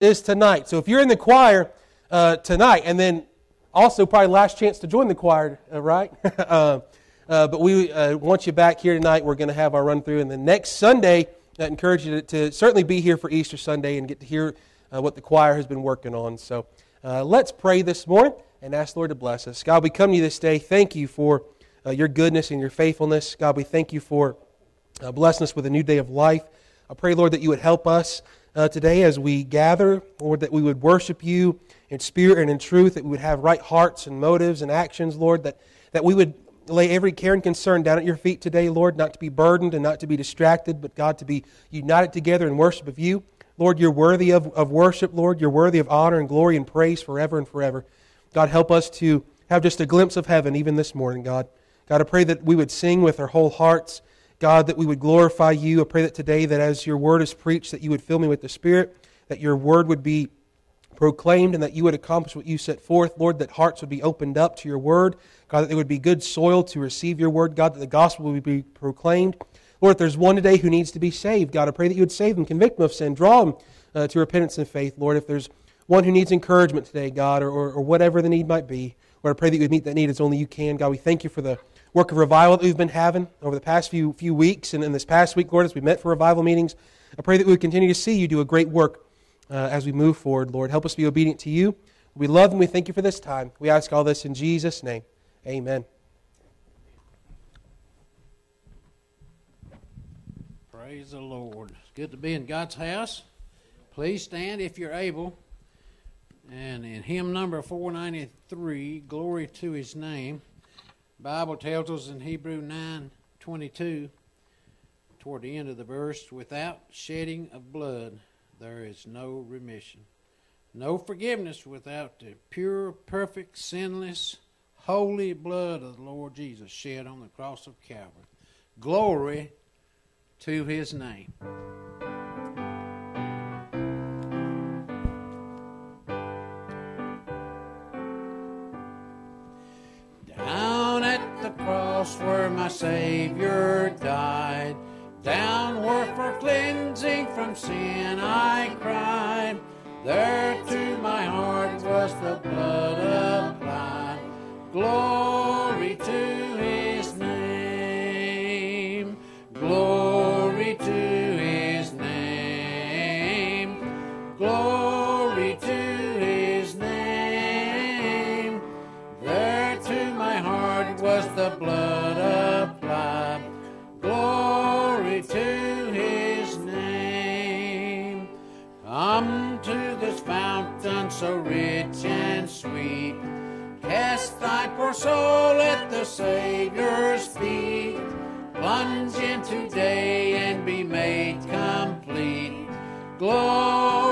is tonight. So if you're in the choir uh, tonight, and then also probably last chance to join the choir, uh, right? uh, uh, but we uh, want you back here tonight. We're going to have our run through, and then next Sunday, I encourage you to, to, certainly be here for Easter Sunday and get to hear uh, what the choir has been working on. So let's pray this morning and ask Lord to bless us. God, we come to you this day. Thank you for your goodness and your faithfulness. God, we thank you for blessing us with a new day of life. I pray, Lord, that you would help us uh, today as we gather, Lord, that we would worship you in spirit and in truth, that we would have right hearts and motives and actions, Lord, that, that we would lay every care and concern down at your feet today, Lord, not to be burdened and not to be distracted, but God, to be united together in worship of you. Lord, you're worthy of, of worship, Lord. You're worthy of honor and glory and praise forever and forever. God, help us to have just a glimpse of heaven even this morning, God. God, I pray that we would sing with our whole hearts God, that we would glorify you. I pray that today, that as your word is preached, that you would fill me with the Spirit, that your word would be proclaimed, and that you would accomplish what you set forth. Lord, that hearts would be opened up to your word. God, that there would be good soil to receive your word. God, that the gospel would be proclaimed. Lord, if there's one today who needs to be saved, God, I pray that you would save them, convict them of sin, draw them uh, to repentance and faith. Lord, if there's one who needs encouragement today, God, or, or, or whatever the need might be, Lord, I pray that you would meet that need as only you can. God, we thank you for the work of revival that we've been having over the past few, few weeks and in this past week, Lord, as we met for revival meetings. I pray that we would continue to see you do a great work uh, as we move forward, Lord. Help us be obedient to you. We love and we thank you for this time. We ask all this in Jesus' name. Amen. Praise the Lord. It's good to be in God's house. Please stand if you're able. And in hymn number 493, Glory to His Name. Bible tells us in Hebrew 9:22 toward the end of the verse without shedding of blood there is no remission. No forgiveness without the pure perfect sinless holy blood of the Lord Jesus shed on the cross of Calvary. Glory to his name Savior died. Downward for cleansing from sin I cried. There to my heart was the blood applied. Glory thy poor soul at the Savior's feet. Plunge in today and be made complete. Glory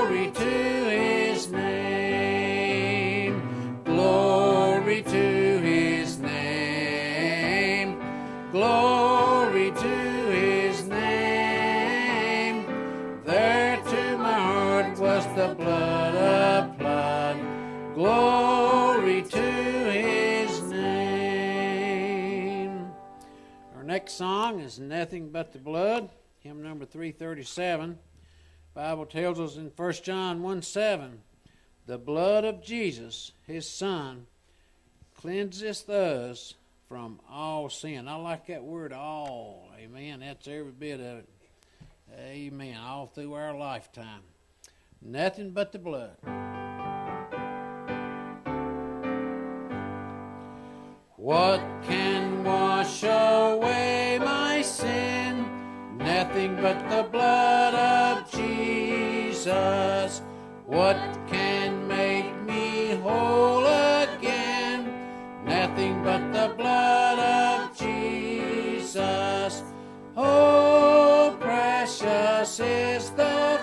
song is Nothing But the Blood, hymn number 337. Bible tells us in 1 John 1 7, the blood of Jesus, his son, cleanseth us from all sin. I like that word all. Amen. That's every bit of it. Amen. All through our lifetime. Nothing but the blood. What can Nothing but the blood of Jesus. What can make me whole again? Nothing but the blood of Jesus. Oh, precious is the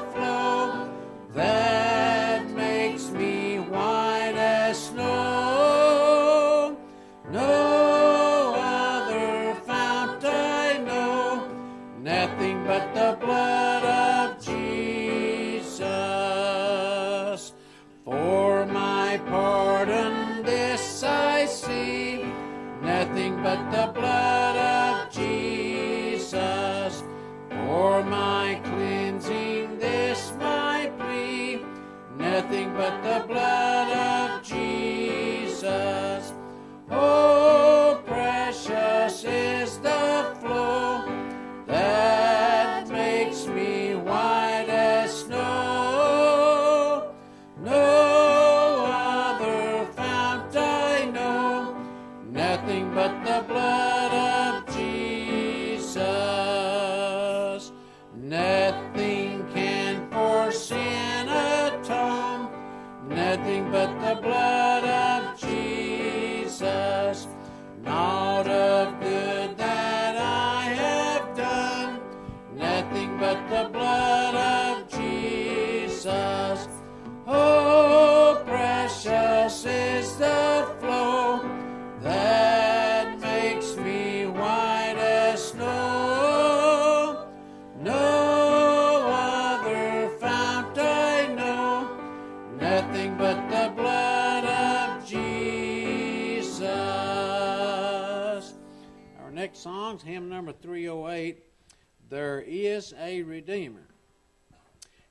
Redeemer.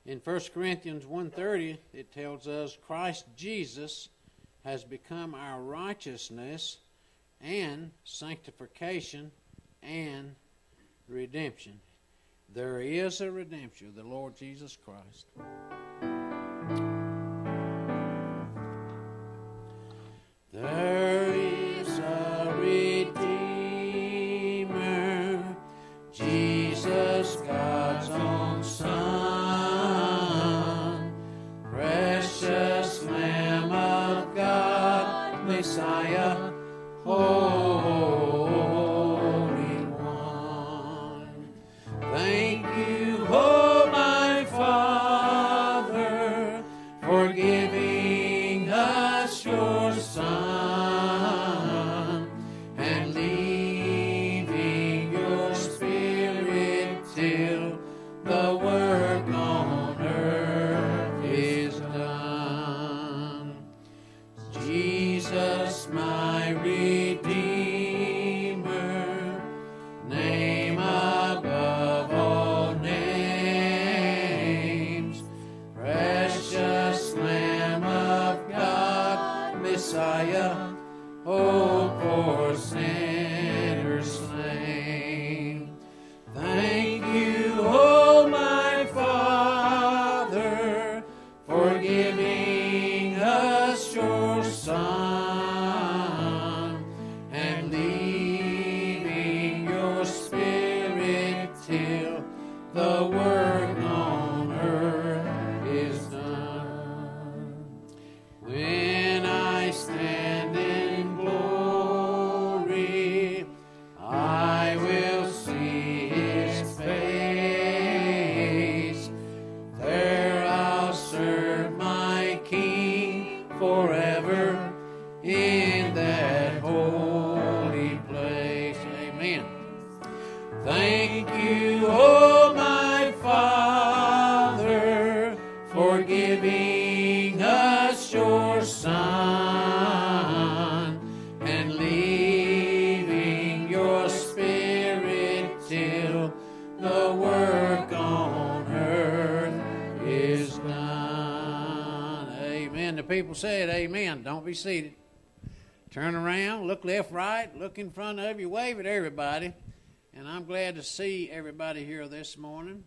In 1 Corinthians 1:30 it tells us Christ Jesus has become our righteousness and sanctification and redemption. There is a redemption, the Lord Jesus Christ. Your be seated. Turn around, look left, right, look in front of you, wave at everybody. And I'm glad to see everybody here this morning.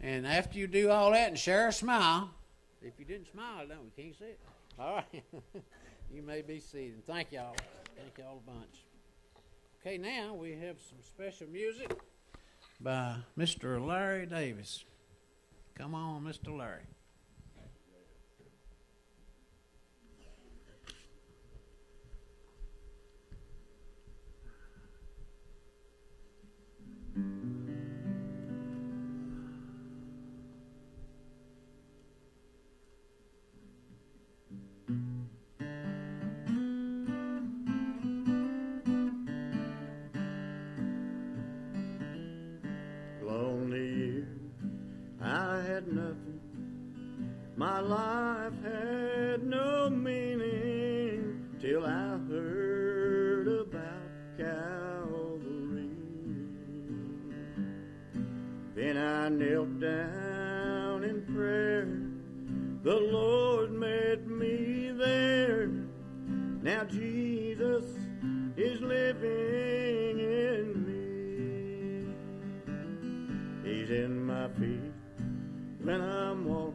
And after you do all that and share a smile, if you didn't smile, don't we can't see it. All right. you may be seated. Thank y'all. Thank y'all a bunch. Okay, now we have some special music by Mr. Larry Davis. Come on, Mr. Larry. My life had no meaning till I heard about Calvary. Then I knelt down in prayer, the Lord met me there. Now Jesus is living in me. He's in my feet when I'm walking,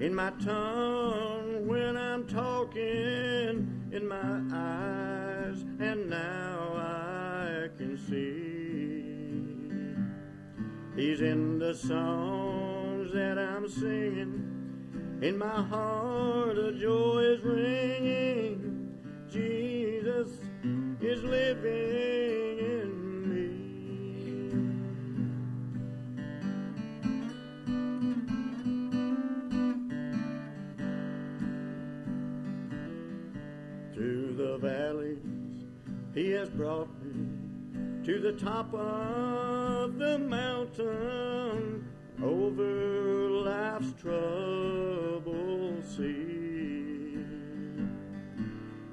in my tongue when I'm talking, in my eyes, and now I can see. He's in the songs that I'm singing. In my heart, a joy is ringing. Jesus is living He has brought me to the top of the mountain over life's troubled sea.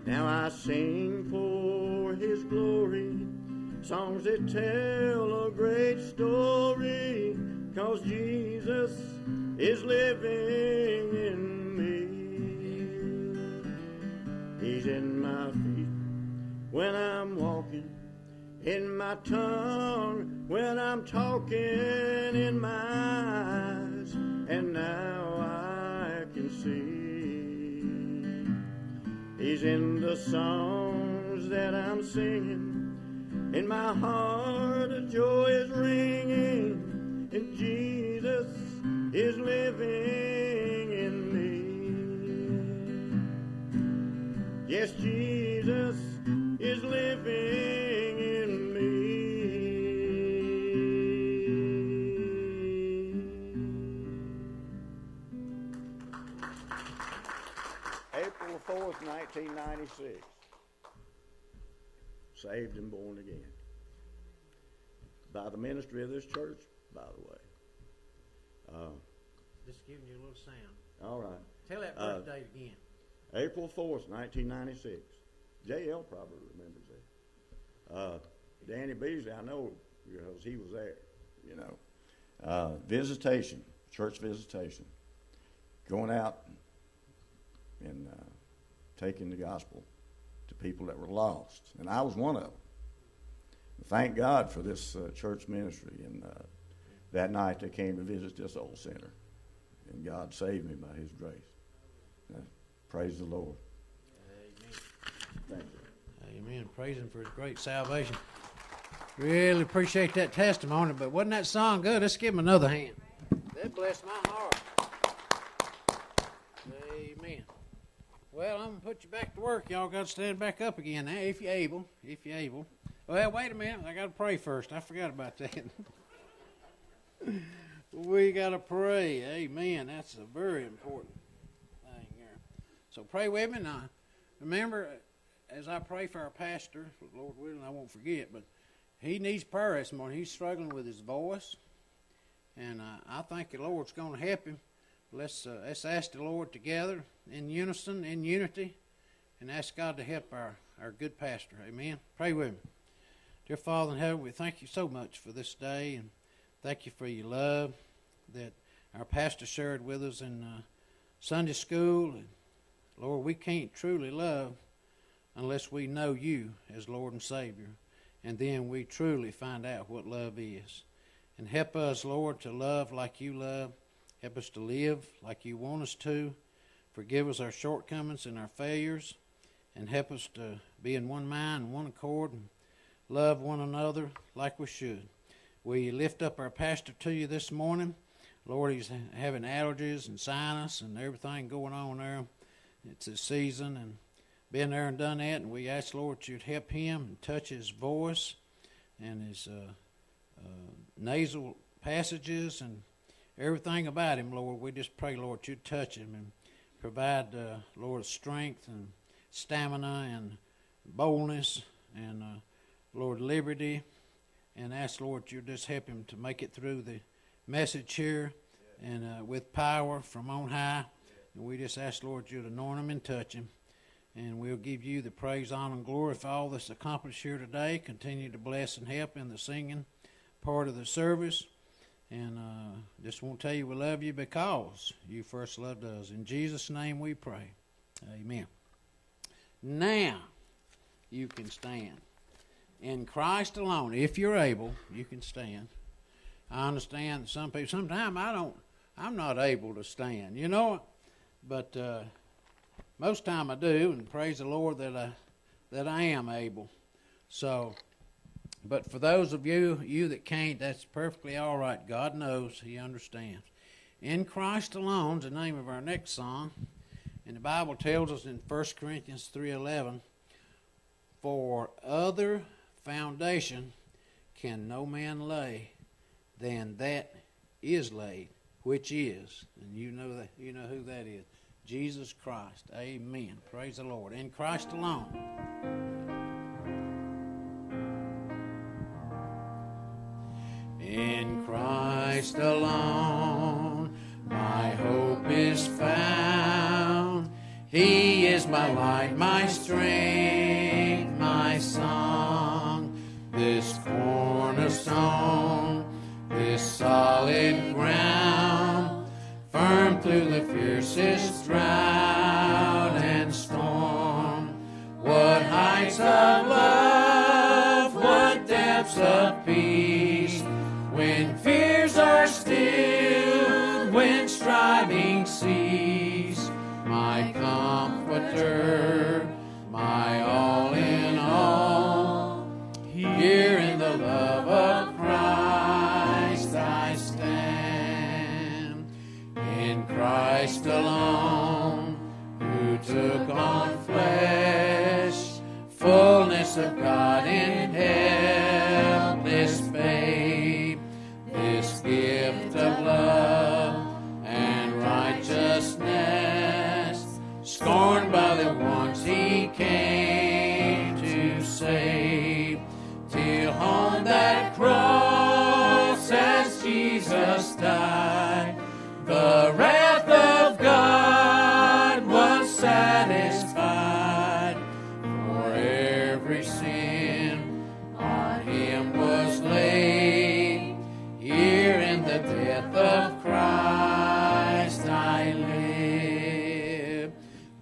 Now I sing for His glory, songs that tell a great story, cause Jesus is living in me. He's in my when I'm walking in my tongue when I'm talking in my eyes, and now I can see. He's in the songs that I'm singing. In my heart, a joy is ringing, 4th, 1996. JL probably remembers that. Uh, Danny Beasley, I know because he was there, you know. Uh, visitation, church visitation, going out and uh, taking the gospel to people that were lost. And I was one of them. Thank God for this uh, church ministry. And uh, that night they came to visit this old center. And God saved me by his grace. Uh, praise the Lord. Amen. Praise Him for His great salvation. Really appreciate that testimony, but wasn't that song good? Let's give Him another hand. That blessed my heart. Amen. Well, I'm going to put you back to work. Y'all got to stand back up again now, if you're able. If you're able. Well, wait a minute. I got to pray first. I forgot about that. we got to pray. Amen. That's a very important thing here. So pray with me now. Remember, as I pray for our pastor, Lord willing, I won't forget, but he needs prayer this morning. He's struggling with his voice, and uh, I think the Lord's going to help him. Let's uh, let's ask the Lord together in unison, in unity, and ask God to help our, our good pastor. Amen. Pray with me. Dear Father in heaven, we thank you so much for this day, and thank you for your love that our pastor shared with us in uh, Sunday school. And Lord, we can't truly love unless we know you as Lord and Savior. And then we truly find out what love is. And help us, Lord, to love like you love. Help us to live like you want us to. Forgive us our shortcomings and our failures. And help us to be in one mind and one accord and love one another like we should. We lift up our pastor to you this morning. Lord, he's having allergies and sinus and everything going on there. It's a season and been there and done that, and we ask Lord you'd help him and touch his voice and his uh, uh, nasal passages and everything about him, Lord. We just pray, Lord, you'd touch him and provide, uh, Lord, strength and stamina and boldness and, uh, Lord, liberty. And ask, Lord, you'd just help him to make it through the message here and uh, with power from on high. And we just ask, Lord, you'd anoint him and touch him. And we'll give you the praise, honor, and glory for all that's accomplished here today. Continue to bless and help in the singing part of the service. And uh, just want to tell you we love you because you first loved us. In Jesus' name we pray. Amen. Now you can stand. In Christ alone, if you're able, you can stand. I understand some people, sometimes I don't, I'm not able to stand, you know, but uh, most time I do, and praise the Lord that I, that I am able. So, but for those of you you that can't, that's perfectly all right. God knows, He understands. In Christ alone is the name of our next song, and the Bible tells us in 1 Corinthians three eleven, for other foundation can no man lay than that is laid, which is, and you know that you know who that is, Jesus Christ. Amen. Praise the Lord. In Christ alone. In Christ alone, my hope is found. He is my light, my strength, fiercest drought and storm. What heights of love, what depths of peace, when fears are stilled, when striving cease, my comforter, Christ alone, who took on flesh, fullness of God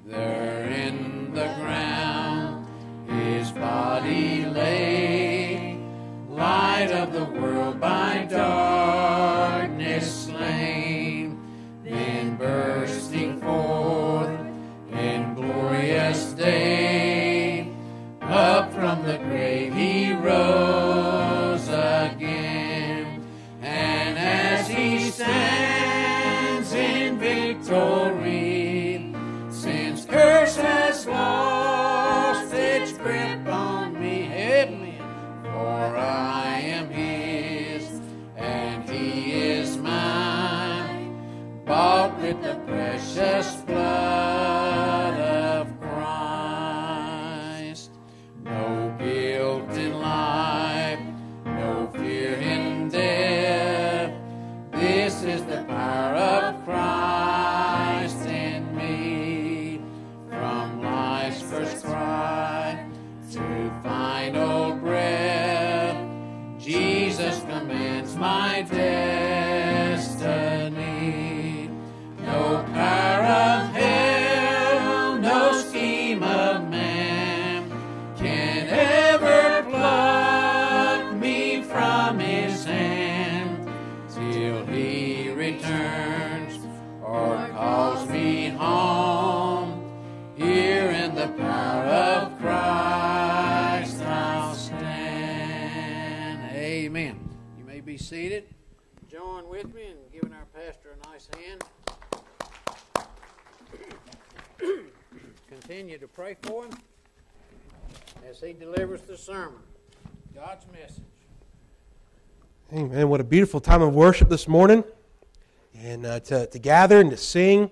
There Continue to pray for him as he delivers the sermon. God's message. Amen. What a beautiful time of worship this morning. And uh, to, to gather and to sing.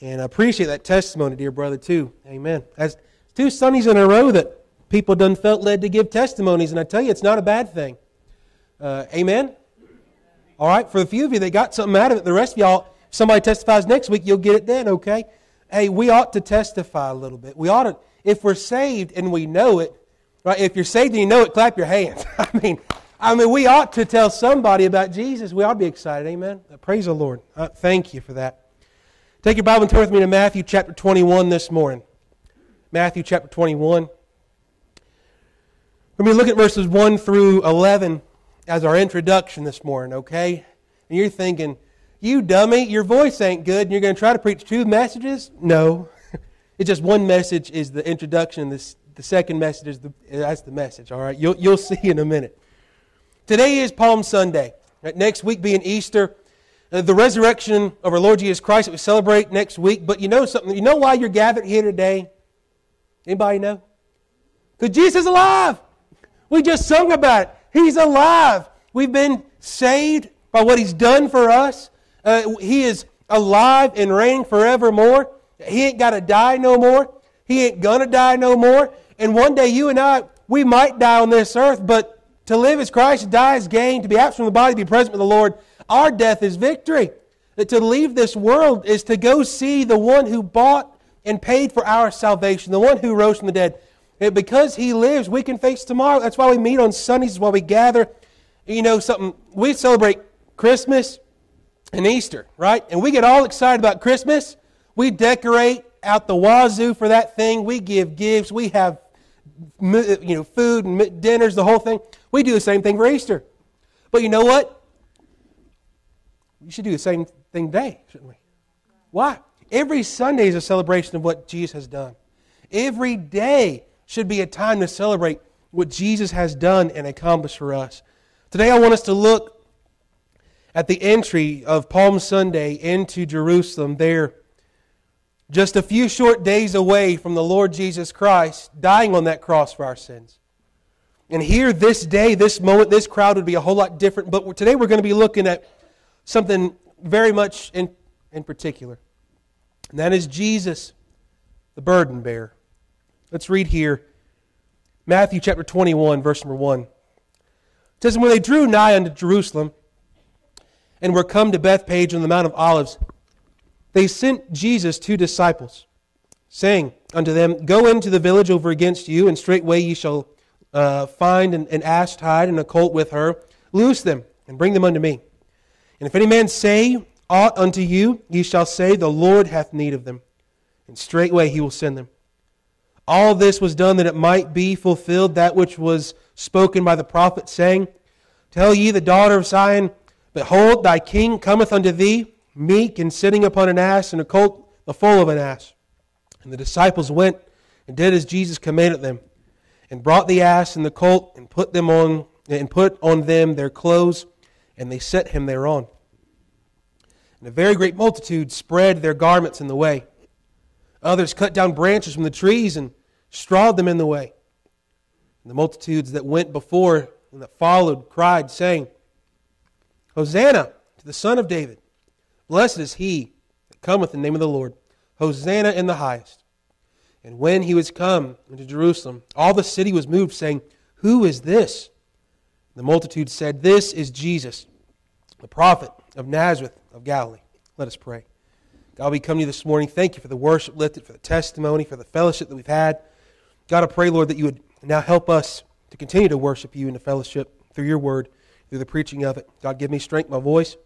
And I appreciate that testimony, dear brother, too. Amen. That's two Sundays in a row that people done felt led to give testimonies. And I tell you, it's not a bad thing. Uh, amen? All right, for a few of you that got something out of it, the rest of y'all, if somebody testifies next week, you'll get it then, okay? Hey, we ought to testify a little bit. We ought to, if we're saved and we know it, right? If you're saved and you know it, clap your hands. I mean, I mean, we ought to tell somebody about Jesus. We ought to be excited. Amen. Praise the Lord. Uh, thank you for that. Take your Bible and turn with me to Matthew chapter 21 this morning. Matthew chapter 21. We're going to look at verses 1 through 11 as our introduction this morning, okay? And you're thinking, you dummy, your voice ain't good, and you're going to try to preach two messages? No. It's just one message is the introduction, the second message is the, that's the message, all right? You'll, you'll see in a minute. Today is Palm Sunday. Right? Next week being Easter, uh, the resurrection of our Lord Jesus Christ that we celebrate next week. But you know something? You know why you're gathered here today? Anybody know? Because Jesus is alive. We just sung about it. He's alive. We've been saved by what He's done for us. Uh, he is alive and reigning forevermore. He ain't got to die no more. He ain't going to die no more. And one day you and I, we might die on this earth, but to live is Christ, to die is gain, to be absent from the body, to be present with the Lord. Our death is victory. That to leave this world is to go see the one who bought and paid for our salvation, the one who rose from the dead. And because he lives, we can face tomorrow. That's why we meet on Sundays, why we gather. You know, something, we celebrate Christmas and Easter, right? And we get all excited about Christmas we decorate out the wazoo for that thing. We give gifts. We have you know, food and dinners, the whole thing. We do the same thing for Easter. But you know what? We should do the same thing today, shouldn't we? Why? Every Sunday is a celebration of what Jesus has done. Every day should be a time to celebrate what Jesus has done and accomplished for us. Today I want us to look at the entry of Palm Sunday into Jerusalem there just a few short days away from the Lord Jesus Christ dying on that cross for our sins. And here, this day, this moment, this crowd would be a whole lot different. But today we're going to be looking at something very much in, in particular. And that is Jesus, the burden bearer. Let's read here Matthew chapter 21, verse number 1. It says, when they drew nigh unto Jerusalem and were come to Bethphage on the Mount of Olives, they sent Jesus two disciples, saying unto them, Go into the village over against you, and straightway ye shall uh, find an, an ass tied and a colt with her. Loose them, and bring them unto me. And if any man say aught unto you, ye shall say, The Lord hath need of them. And straightway he will send them. All this was done that it might be fulfilled that which was spoken by the prophet, saying, Tell ye the daughter of Zion, Behold, thy king cometh unto thee meek and sitting upon an ass, and a colt the foal of an ass. And the disciples went and did as Jesus commanded them, and brought the ass and the colt, and put them on and put on them their clothes, and they set him thereon. And a very great multitude spread their garments in the way. Others cut down branches from the trees and strawed them in the way. And the multitudes that went before and that followed cried, saying, Hosanna to the Son of David. Blessed is he that cometh in the name of the Lord. Hosanna in the highest. And when he was come into Jerusalem, all the city was moved, saying, Who is this? The multitude said, This is Jesus, the prophet of Nazareth of Galilee. Let us pray. God, we come to you this morning. Thank you for the worship lifted, for the testimony, for the fellowship that we've had. God, I pray, Lord, that you would now help us to continue to worship you in the fellowship through your word, through the preaching of it. God, give me strength, my voice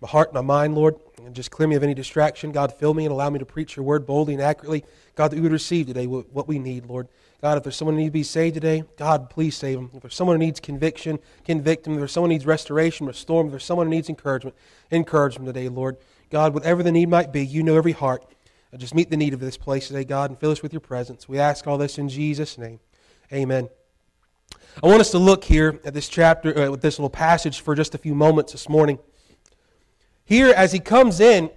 my heart, my mind, Lord, and just clear me of any distraction. God, fill me and allow me to preach your word boldly and accurately. God, that we would receive today what we need, Lord. God, if there's someone who needs to be saved today, God, please save them. If there's someone who needs conviction, convict them. If there's someone who needs restoration, restore them. If there's someone who needs encouragement, encourage them today, Lord. God, whatever the need might be, you know every heart. Just meet the need of this place today, God, and fill us with your presence. We ask all this in Jesus' name. Amen. I want us to look here at this chapter, uh, with this little passage for just a few moments this morning. Here, as he comes in,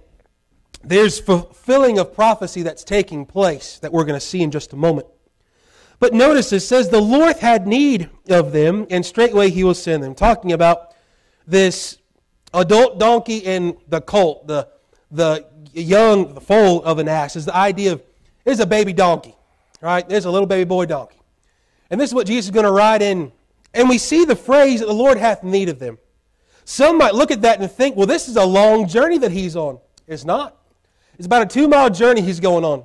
there's fulfilling of prophecy that's taking place that we're going to see in just a moment. But notice it says, The Lord had need of them, and straightway he will send them. Talking about this adult donkey and the colt, the, the young, the foal of an ass, is the idea of there's a baby donkey, right? There's a little baby boy donkey. And this is what Jesus is going to ride in. And we see the phrase that the Lord hath need of them. Some might look at that and think, well, this is a long journey that he's on. It's not. It's about a two mile journey he's going on.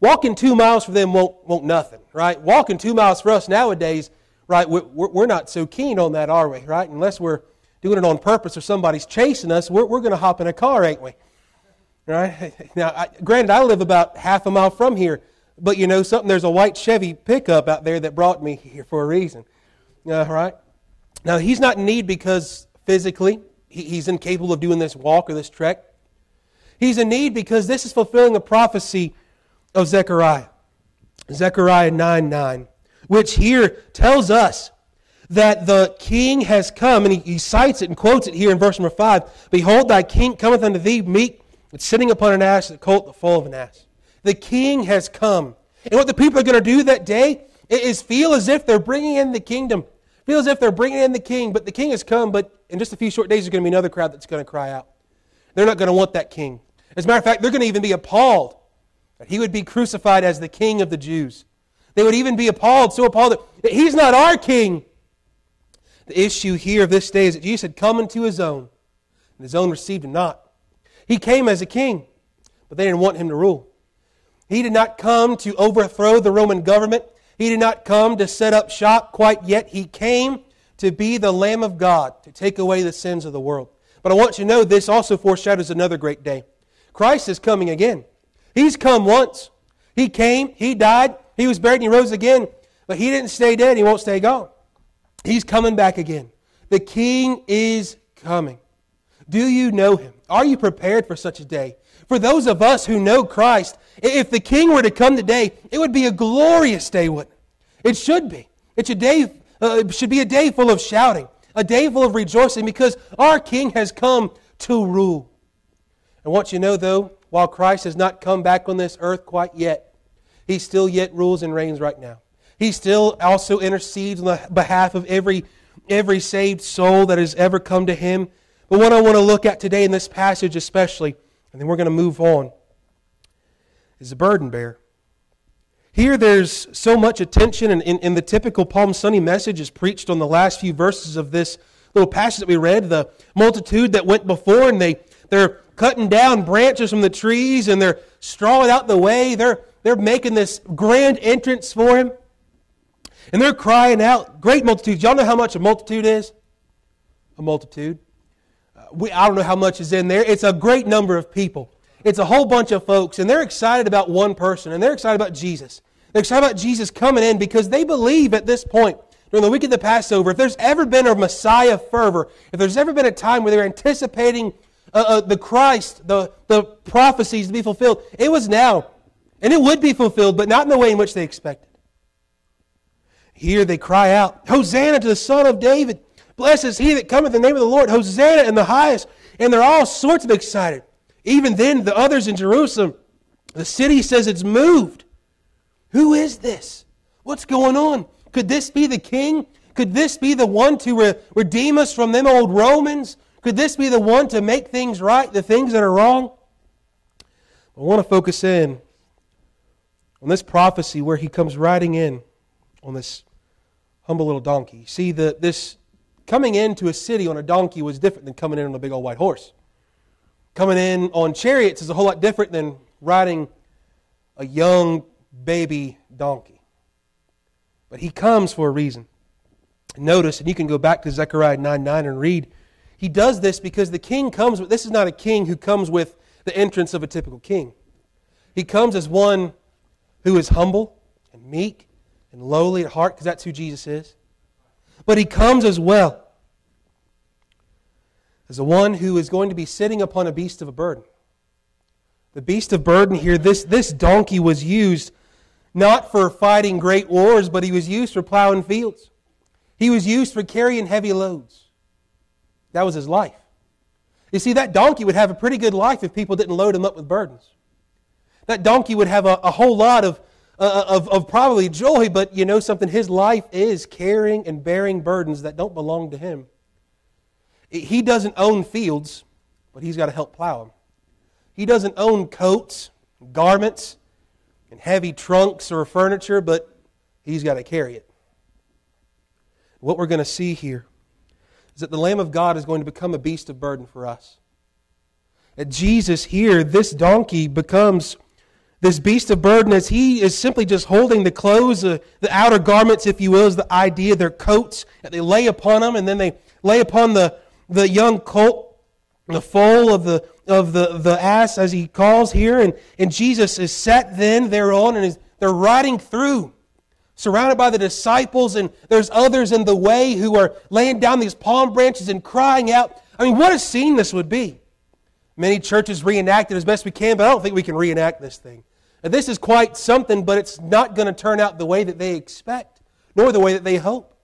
Walking two miles for them won't, won't nothing, right? Walking two miles for us nowadays, right? We're, we're not so keen on that, are we, right? Unless we're doing it on purpose or somebody's chasing us, we're, we're going to hop in a car, ain't we? Right? Now, I, granted, I live about half a mile from here, but you know something? There's a white Chevy pickup out there that brought me here for a reason. Uh, right? Now, he's not in need because physically he, he's incapable of doing this walk or this trek. He's in need because this is fulfilling a prophecy of Zechariah. Zechariah 9 9, which here tells us that the king has come, and he, he cites it and quotes it here in verse number 5 Behold, thy king cometh unto thee meek, and sitting upon an ass, the colt, the foal of an ass. The king has come. And what the people are going to do that day is feel as if they're bringing in the kingdom. Feel as if they're bringing in the king, but the king has come, but in just a few short days, there's going to be another crowd that's going to cry out. They're not going to want that king. As a matter of fact, they're going to even be appalled that he would be crucified as the king of the Jews. They would even be appalled, so appalled that he's not our king. The issue here of this day is that Jesus had come into his own, and his own received him not. He came as a king, but they didn't want him to rule. He did not come to overthrow the Roman government. He did not come to set up shop quite yet. He came to be the Lamb of God, to take away the sins of the world. But I want you to know this also foreshadows another great day. Christ is coming again. He's come once. He came, He died, He was buried, and He rose again. But He didn't stay dead, He won't stay gone. He's coming back again. The King is coming. Do you know Him? Are you prepared for such a day? For those of us who know Christ, if the King were to come today, it would be a glorious day, wouldn't it? It should be. It should, day, uh, it should be a day full of shouting, a day full of rejoicing, because our King has come to rule. And once you know, though, while Christ has not come back on this earth quite yet, he still yet rules and reigns right now. He still also intercedes on the behalf of every, every saved soul that has ever come to him. But what I want to look at today in this passage, especially, and then we're going to move on, is a burden bearer. Here, there's so much attention, and in, the typical Palm Sunday message is preached on the last few verses of this little passage that we read. The multitude that went before, and they, they're cutting down branches from the trees and they're strawing out the way. They're, they're making this grand entrance for him. And they're crying out, great multitudes. Y'all know how much a multitude is? A multitude. Uh, we, I don't know how much is in there. It's a great number of people. It's a whole bunch of folks, and they're excited about one person, and they're excited about Jesus. They're excited about Jesus coming in because they believe at this point, during the week of the Passover, if there's ever been a Messiah fervor, if there's ever been a time where they're anticipating uh, uh, the Christ, the, the prophecies to be fulfilled. It was now. And it would be fulfilled, but not in the way in which they expected. Here they cry out, Hosanna to the Son of David. Blessed is he that cometh in the name of the Lord. Hosanna in the highest. And they're all sorts of excited. Even then, the others in Jerusalem, the city says it's moved. Who is this? What's going on? Could this be the king? Could this be the one to re- redeem us from them old Romans? Could this be the one to make things right, the things that are wrong? I want to focus in on this prophecy where he comes riding in on this humble little donkey. See, the, this coming into a city on a donkey was different than coming in on a big old white horse. Coming in on chariots is a whole lot different than riding a young baby donkey. But he comes for a reason. Notice, and you can go back to Zechariah 9 9 and read he does this because the king comes with, this is not a king who comes with the entrance of a typical king. He comes as one who is humble and meek and lowly at heart, because that's who Jesus is. But he comes as well as the one who is going to be sitting upon a beast of a burden. The beast of burden here, this, this donkey was used not for fighting great wars, but he was used for plowing fields. He was used for carrying heavy loads. That was his life. You see, that donkey would have a pretty good life if people didn't load him up with burdens. That donkey would have a, a whole lot of, uh, of, of probably joy, but you know something? His life is carrying and bearing burdens that don't belong to him. He doesn't own fields, but he's got to help plow them. He doesn't own coats, garments, and heavy trunks or furniture, but he's got to carry it. What we're going to see here is that the Lamb of God is going to become a beast of burden for us. At Jesus here, this donkey becomes this beast of burden as he is simply just holding the clothes, uh, the outer garments, if you will, is the idea, their coats that they lay upon them, and then they lay upon the, the young colt, the foal of the of the, the ass, as he calls here, and, and Jesus is set then thereon, and is, they're riding through, surrounded by the disciples, and there's others in the way who are laying down these palm branches and crying out. I mean, what a scene this would be. Many churches reenact it as best we can, but I don't think we can reenact this thing. Now, this is quite something, but it's not going to turn out the way that they expect, nor the way that they hope.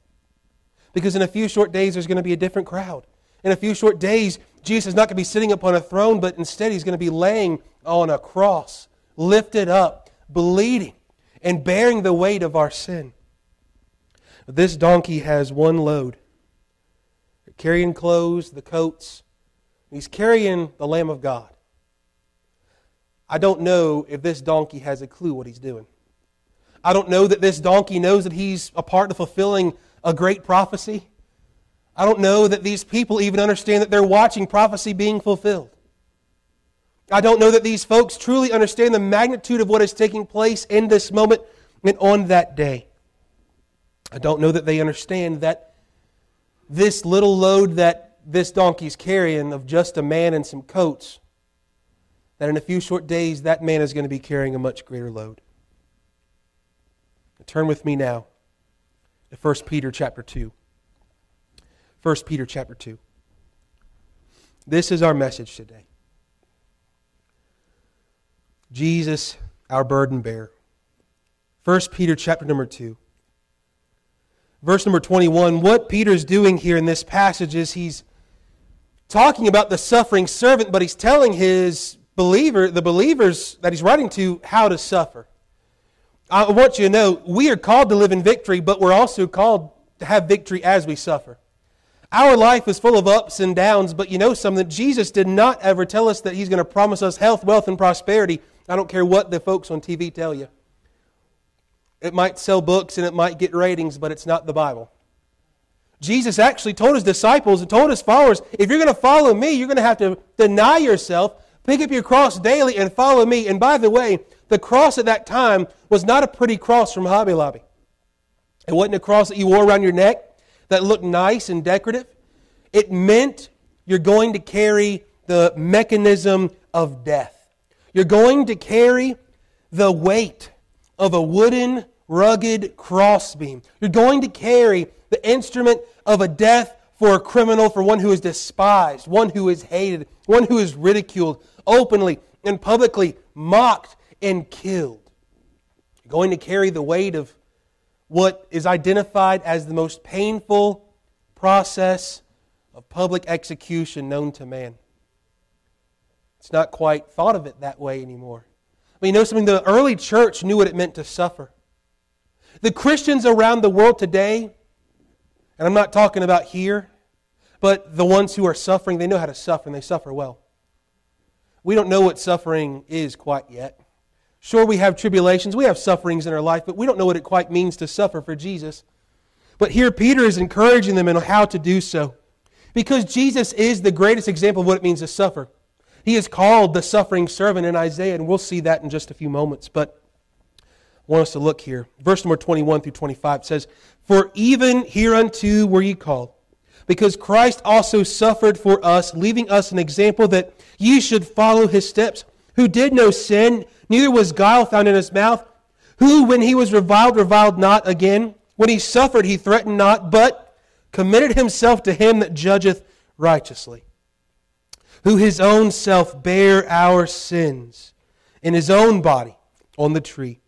Because in a few short days, there's going to be a different crowd. In a few short days, Jesus is not going to be sitting upon a throne, but instead he's going to be laying on a cross, lifted up, bleeding, and bearing the weight of our sin. This donkey has one load. They're carrying clothes, the coats. He's carrying the Lamb of God. I don't know if this donkey has a clue what he's doing. I don't know that this donkey knows that he's a part of fulfilling a great prophecy. I don't know that these people even understand that they're watching prophecy being fulfilled. I don't know that these folks truly understand the magnitude of what is taking place in this moment and on that day. I don't know that they understand that this little load that this donkey's carrying of just a man and some coats that in a few short days that man is going to be carrying a much greater load. Turn with me now to 1 Peter chapter 2. 1 Peter chapter 2. This is our message today. Jesus, our burden bearer. 1 Peter chapter number 2. Verse number 21. What Peter's doing here in this passage is he's talking about the suffering servant, but he's telling his believer, the believers that he's writing to, how to suffer. I want you to know we are called to live in victory, but we're also called to have victory as we suffer. Our life is full of ups and downs, but you know something? Jesus did not ever tell us that He's going to promise us health, wealth, and prosperity. I don't care what the folks on TV tell you. It might sell books and it might get ratings, but it's not the Bible. Jesus actually told His disciples and told His followers if you're going to follow me, you're going to have to deny yourself, Pick up your cross daily and follow me. And by the way, the cross at that time was not a pretty cross from Hobby Lobby. It wasn't a cross that you wore around your neck that looked nice and decorative. It meant you're going to carry the mechanism of death. You're going to carry the weight of a wooden, rugged crossbeam. You're going to carry the instrument of a death for a criminal, for one who is despised, one who is hated, one who is ridiculed, openly and publicly mocked and killed. You're going to carry the weight of what is identified as the most painful process of public execution known to man. It's not quite thought of it that way anymore. But you know something? The early church knew what it meant to suffer. The Christians around the world today, and I'm not talking about here, but the ones who are suffering, they know how to suffer and they suffer well. We don't know what suffering is quite yet. Sure, we have tribulations, we have sufferings in our life, but we don't know what it quite means to suffer for Jesus. But here, Peter is encouraging them in how to do so. Because Jesus is the greatest example of what it means to suffer. He is called the suffering servant in Isaiah, and we'll see that in just a few moments. But I want us to look here. Verse number 21 through 25 says, For even hereunto were ye called, because Christ also suffered for us, leaving us an example that Ye should follow his steps, who did no sin, neither was guile found in his mouth, who, when he was reviled, reviled not again. When he suffered, he threatened not, but committed himself to him that judgeth righteously, who his own self bare our sins in his own body on the tree,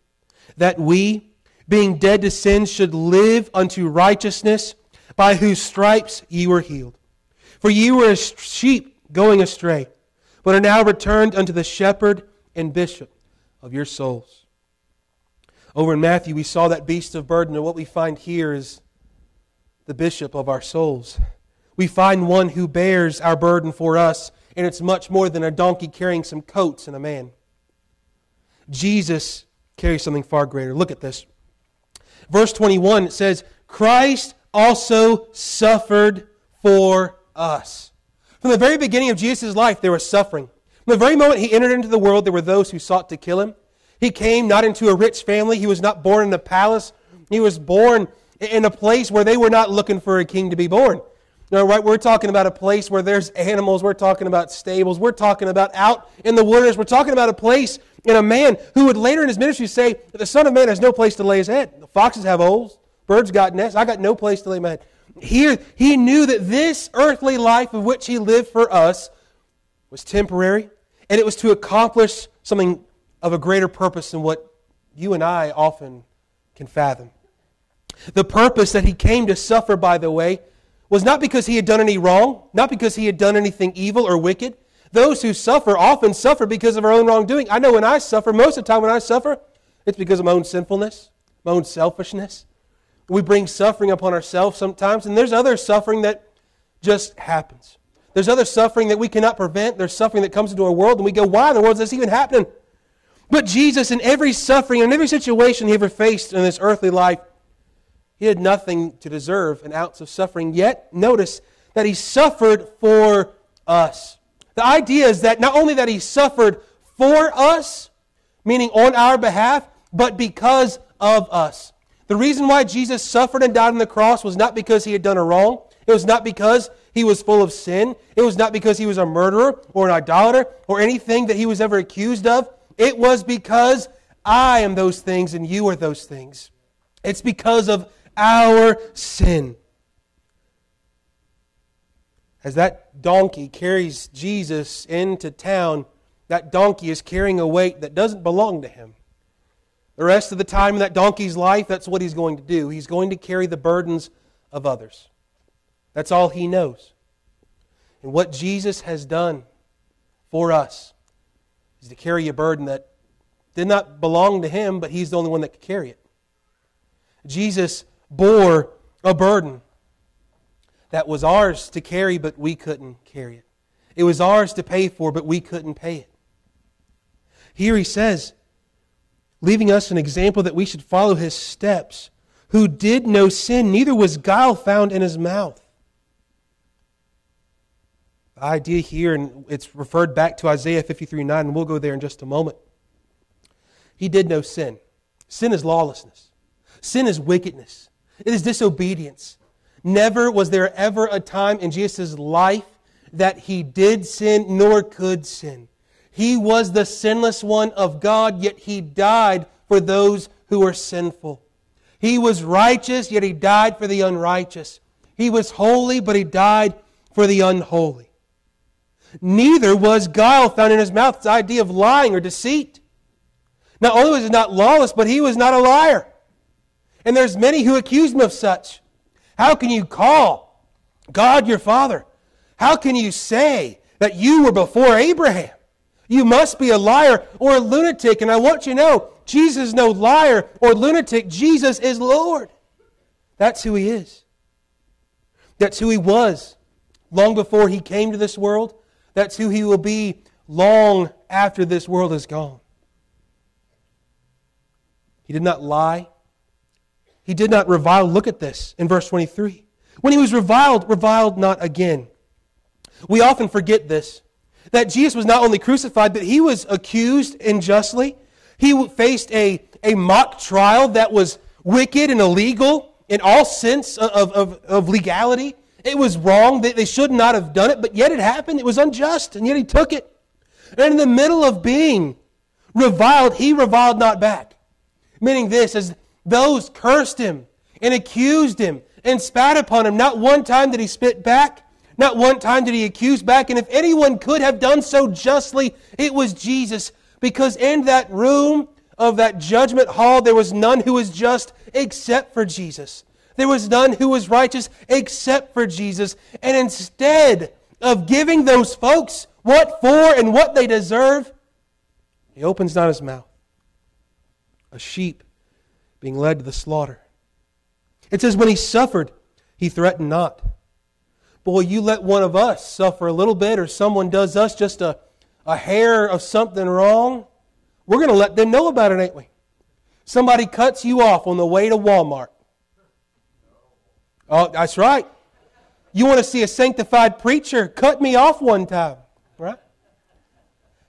that we, being dead to sin, should live unto righteousness, by whose stripes ye were healed. For ye were as sheep going astray but are now returned unto the shepherd and bishop of your souls. Over in Matthew, we saw that beast of burden, and what we find here is the bishop of our souls. We find one who bears our burden for us, and it's much more than a donkey carrying some coats and a man. Jesus carries something far greater. Look at this. Verse 21 it says, Christ also suffered for us from the very beginning of Jesus' life, there was suffering. The very moment he entered into the world, there were those who sought to kill him. He came not into a rich family. He was not born in a palace. He was born in a place where they were not looking for a king to be born. Right? We're talking about a place where there's animals. We're talking about stables. We're talking about out in the wilderness. We're talking about a place and a man who would later in his ministry say the Son of Man has no place to lay his head. The foxes have holes. Birds got nests. I got no place to lay my head. Here, he knew that this earthly life of which he lived for us was temporary, and it was to accomplish something of a greater purpose than what you and I often can fathom. The purpose that he came to suffer, by the way, was not because he had done any wrong, not because he had done anything evil or wicked. Those who suffer often suffer because of our own wrongdoing. I know when I suffer, most of the time when I suffer, it's because of my own sinfulness, my own selfishness. We bring suffering upon ourselves sometimes, and there's other suffering that just happens. There's other suffering that we cannot prevent. There's suffering that comes into our world, and we go, why in the world is this even happening? But Jesus, in every suffering, in every situation he ever faced in this earthly life, he had nothing to deserve an ounce of suffering. Yet, notice that he suffered for us. The idea is that not only that he suffered for us, meaning on our behalf, but because of us. The reason why Jesus suffered and died on the cross was not because he had done a wrong. It was not because he was full of sin. It was not because he was a murderer or an idolater or anything that he was ever accused of. It was because I am those things and you are those things. It's because of our sin. As that donkey carries Jesus into town, that donkey is carrying a weight that doesn't belong to him. The rest of the time in that donkey's life, that's what he's going to do. He's going to carry the burdens of others. That's all he knows. And what Jesus has done for us is to carry a burden that did not belong to him, but he's the only one that could carry it. Jesus bore a burden that was ours to carry, but we couldn't carry it. It was ours to pay for, but we couldn't pay it. Here he says, leaving us an example that we should follow his steps, who did no sin, neither was guile found in his mouth. Idea here, and it's referred back to Isaiah 53 9, and we'll go there in just a moment. He did no sin. Sin is lawlessness, sin is wickedness. It is disobedience. Never was there ever a time in Jesus' life that he did sin nor could sin. He was the sinless one of God, yet he died for those who were sinful. He was righteous, yet he died for the unrighteous. He was holy, but he died for the unholy. Neither was guile found in his mouth. It's the idea of lying or deceit. Not only was he not lawless, but he was not a liar. And there's many who accuse him of such. How can you call God your Father? How can you say that you were before Abraham? You must be a liar or a lunatic. And I want you to know Jesus is no liar or lunatic. Jesus is Lord. That's who he is. That's who he was long before he came to this world. That's who he will be long after this world is gone. He did not lie. He did not revile. Look at this in verse 23. When he was reviled, reviled not again. We often forget this that Jesus was not only crucified, but he was accused unjustly. He faced a, a mock trial that was wicked and illegal in all sense of, of, of legality. It was wrong. They, they should not have done it, but yet it happened. It was unjust, and yet he took it. And in the middle of being reviled, he reviled not back. Meaning this, as those cursed him and accused him and spat upon him. Not one time did he spit back. Not one time did he accuse back. And if anyone could have done so justly, it was Jesus. Because in that room of that judgment hall, there was none who was just except for Jesus. There was none who was righteous except for Jesus. And instead of giving those folks what for and what they deserve, he opens not his mouth. A sheep being led to the slaughter. It says, when he suffered, he threatened not. Boy, you let one of us suffer a little bit, or someone does us just a, a hair of something wrong, we're going to let them know about it, ain't we? Somebody cuts you off on the way to Walmart. Oh, that's right. You want to see a sanctified preacher? Cut me off one time, right?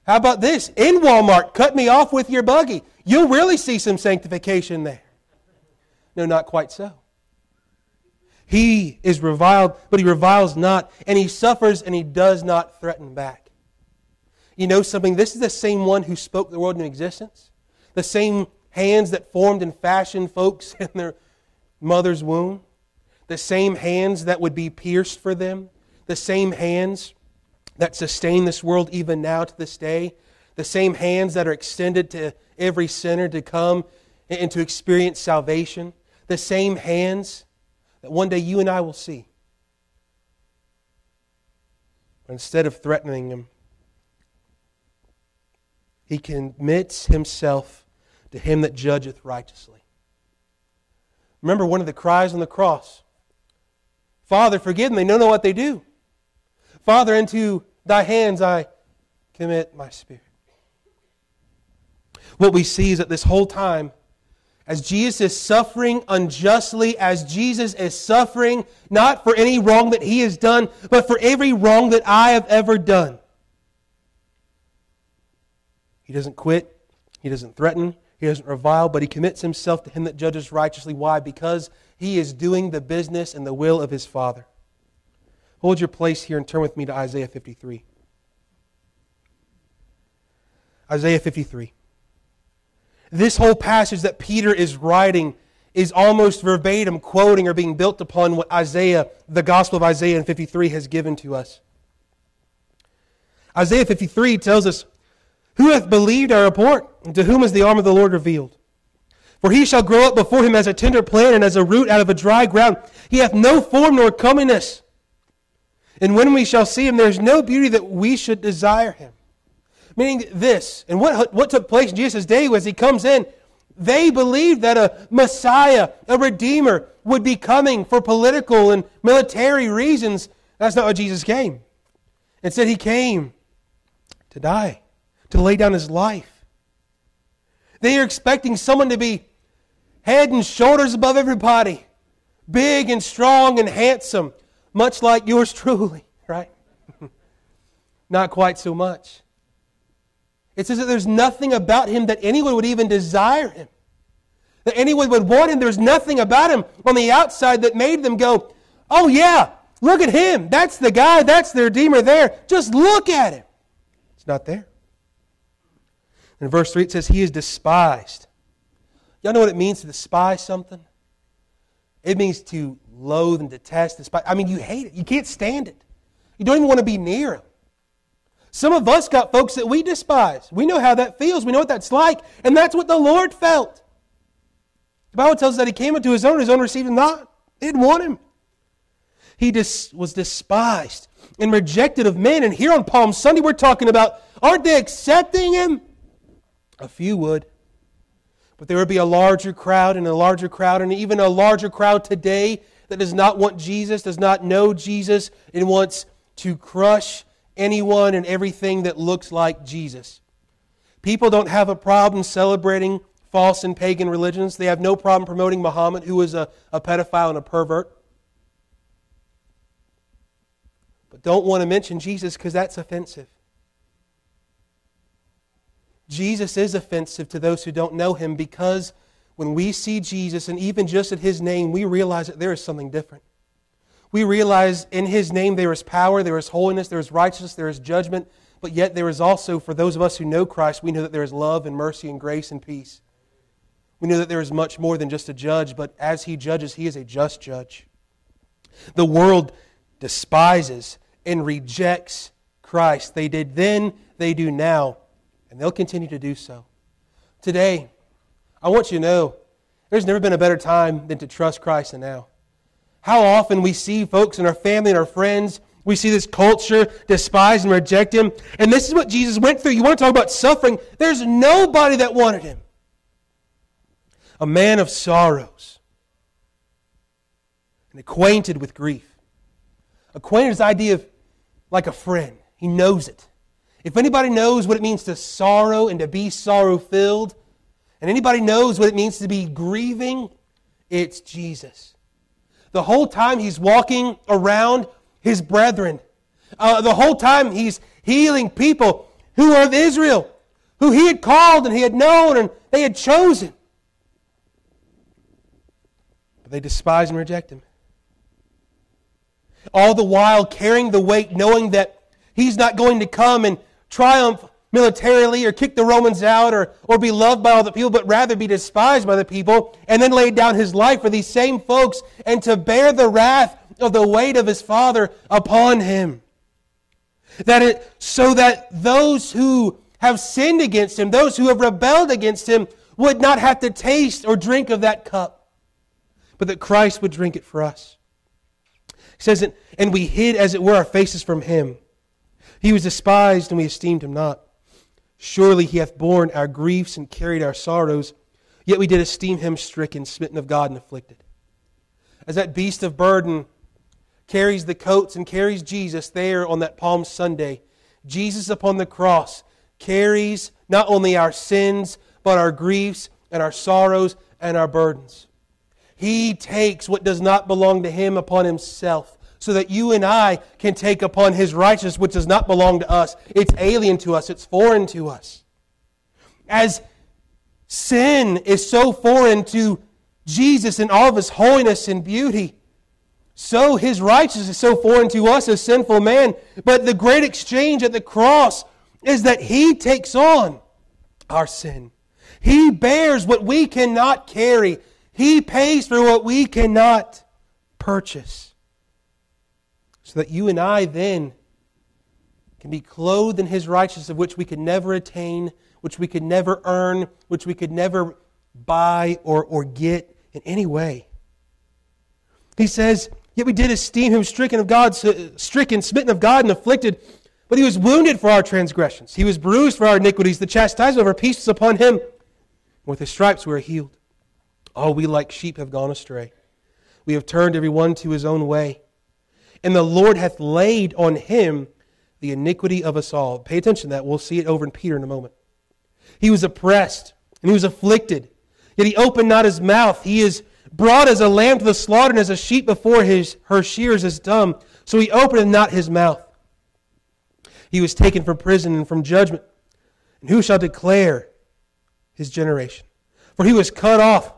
How about this? In Walmart, cut me off with your buggy. You'll really see some sanctification there. No, not quite so. He is reviled, but he reviles not, and he suffers and he does not threaten back. You know something? This is the same one who spoke the world into existence. The same hands that formed and fashioned folks in their mother's womb. The same hands that would be pierced for them. The same hands that sustain this world even now to this day. The same hands that are extended to every sinner to come and to experience salvation. The same hands that one day you and I will see. But instead of threatening him, he commits himself to him that judgeth righteously. Remember one of the cries on the cross Father, forgive them, they don't know what they do. Father, into thy hands I commit my spirit. What we see is that this whole time, as Jesus is suffering unjustly, as Jesus is suffering not for any wrong that he has done, but for every wrong that I have ever done. He doesn't quit, he doesn't threaten, he doesn't revile, but he commits himself to him that judges righteously. Why? Because he is doing the business and the will of his Father. Hold your place here and turn with me to Isaiah 53. Isaiah 53 this whole passage that Peter is writing is almost verbatim quoting or being built upon what Isaiah, the Gospel of Isaiah in 53, has given to us. Isaiah 53 tells us, Who hath believed our report? And to whom is the arm of the Lord revealed? For he shall grow up before him as a tender plant and as a root out of a dry ground. He hath no form nor comeliness. And when we shall see him, there is no beauty that we should desire him. Meaning this, and what, what took place in Jesus' day was he comes in, they believed that a Messiah, a Redeemer, would be coming for political and military reasons. That's not what Jesus came. Instead, he came to die, to lay down his life. They are expecting someone to be head and shoulders above everybody, big and strong and handsome, much like yours truly, right? Not quite so much. It says that there's nothing about him that anyone would even desire him. That anyone would want him. There's nothing about him on the outside that made them go, oh, yeah, look at him. That's the guy. That's the Redeemer there. Just look at him. It's not there. In verse 3, it says, He is despised. Y'all know what it means to despise something? It means to loathe and detest, despise. I mean, you hate it. You can't stand it. You don't even want to be near him. Some of us got folks that we despise. We know how that feels. We know what that's like. And that's what the Lord felt. The Bible tells us that he came into his own, his own received him not. They didn't want him. He dis- was despised and rejected of men. And here on Palm Sunday, we're talking about aren't they accepting him? A few would. But there would be a larger crowd and a larger crowd, and even a larger crowd today that does not want Jesus, does not know Jesus, and wants to crush anyone and everything that looks like Jesus. People don't have a problem celebrating false and pagan religions. They have no problem promoting Muhammad, who is a, a pedophile and a pervert. But don't want to mention Jesus because that's offensive. Jesus is offensive to those who don't know him because when we see Jesus and even just at his name, we realize that there is something different we realize in His name there is power, there is holiness, there is righteousness, there is judgment, but yet there is also, for those of us who know Christ, we know that there is love and mercy and grace and peace. We know that there is much more than just a judge, but as He judges, He is a just judge. The world despises and rejects Christ. They did then, they do now, and they'll continue to do so. Today, I want you to know there's never been a better time than to trust Christ than now. How often we see folks in our family and our friends, we see this culture despise and reject him. And this is what Jesus went through. You want to talk about suffering? There's nobody that wanted him. A man of sorrows and acquainted with grief. Acquainted is the idea of like a friend. He knows it. If anybody knows what it means to sorrow and to be sorrow filled, and anybody knows what it means to be grieving, it's Jesus. The whole time he's walking around his brethren. Uh, the whole time he's healing people. who are of Israel, who he had called and he had known and they had chosen. But they despise and reject him. All the while carrying the weight, knowing that he's not going to come and triumph militarily or kick the Romans out or, or be loved by all the people, but rather be despised by the people, and then laid down his life for these same folks and to bear the wrath of the weight of his Father upon him. That it, so that those who have sinned against him, those who have rebelled against him, would not have to taste or drink of that cup, but that Christ would drink it for us. He says, And we hid, as it were, our faces from him. He was despised, and we esteemed him not. Surely he hath borne our griefs and carried our sorrows, yet we did esteem him stricken, smitten of God, and afflicted. As that beast of burden carries the coats and carries Jesus there on that Palm Sunday, Jesus upon the cross carries not only our sins, but our griefs and our sorrows and our burdens. He takes what does not belong to him upon himself so that you and I can take upon his righteousness, which does not belong to us. It's alien to us, it's foreign to us. As sin is so foreign to Jesus and all of his holiness and beauty, so his righteousness is so foreign to us as sinful man. But the great exchange at the cross is that he takes on our sin. He bears what we cannot carry. He pays for what we cannot purchase so that you and I then can be clothed in his righteousness of which we could never attain, which we could never earn, which we could never buy or, or get in any way. He says, Yet we did esteem him stricken of God, stricken, smitten of God, and afflicted. But he was wounded for our transgressions. He was bruised for our iniquities. The chastisement of our peace was upon him. With his stripes we are healed. All we like sheep have gone astray. We have turned every one to his own way and the Lord hath laid on him the iniquity of us all. Pay attention to that. We'll see it over in Peter in a moment. He was oppressed and he was afflicted, yet he opened not his mouth. He is brought as a lamb to the slaughter, and as a sheep before his, her shears is dumb. So he opened not his mouth. He was taken from prison and from judgment. And who shall declare his generation? For he was cut off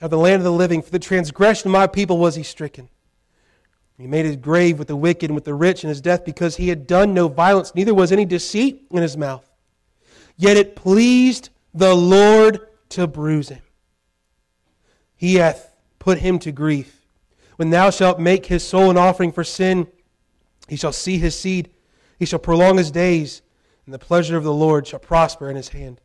of the land of the living. For the transgression of my people was he stricken. He made his grave with the wicked and with the rich in his death because he had done no violence, neither was any deceit in his mouth. Yet it pleased the Lord to bruise him. He hath put him to grief. When thou shalt make his soul an offering for sin, he shall see his seed, he shall prolong his days, and the pleasure of the Lord shall prosper in his hand.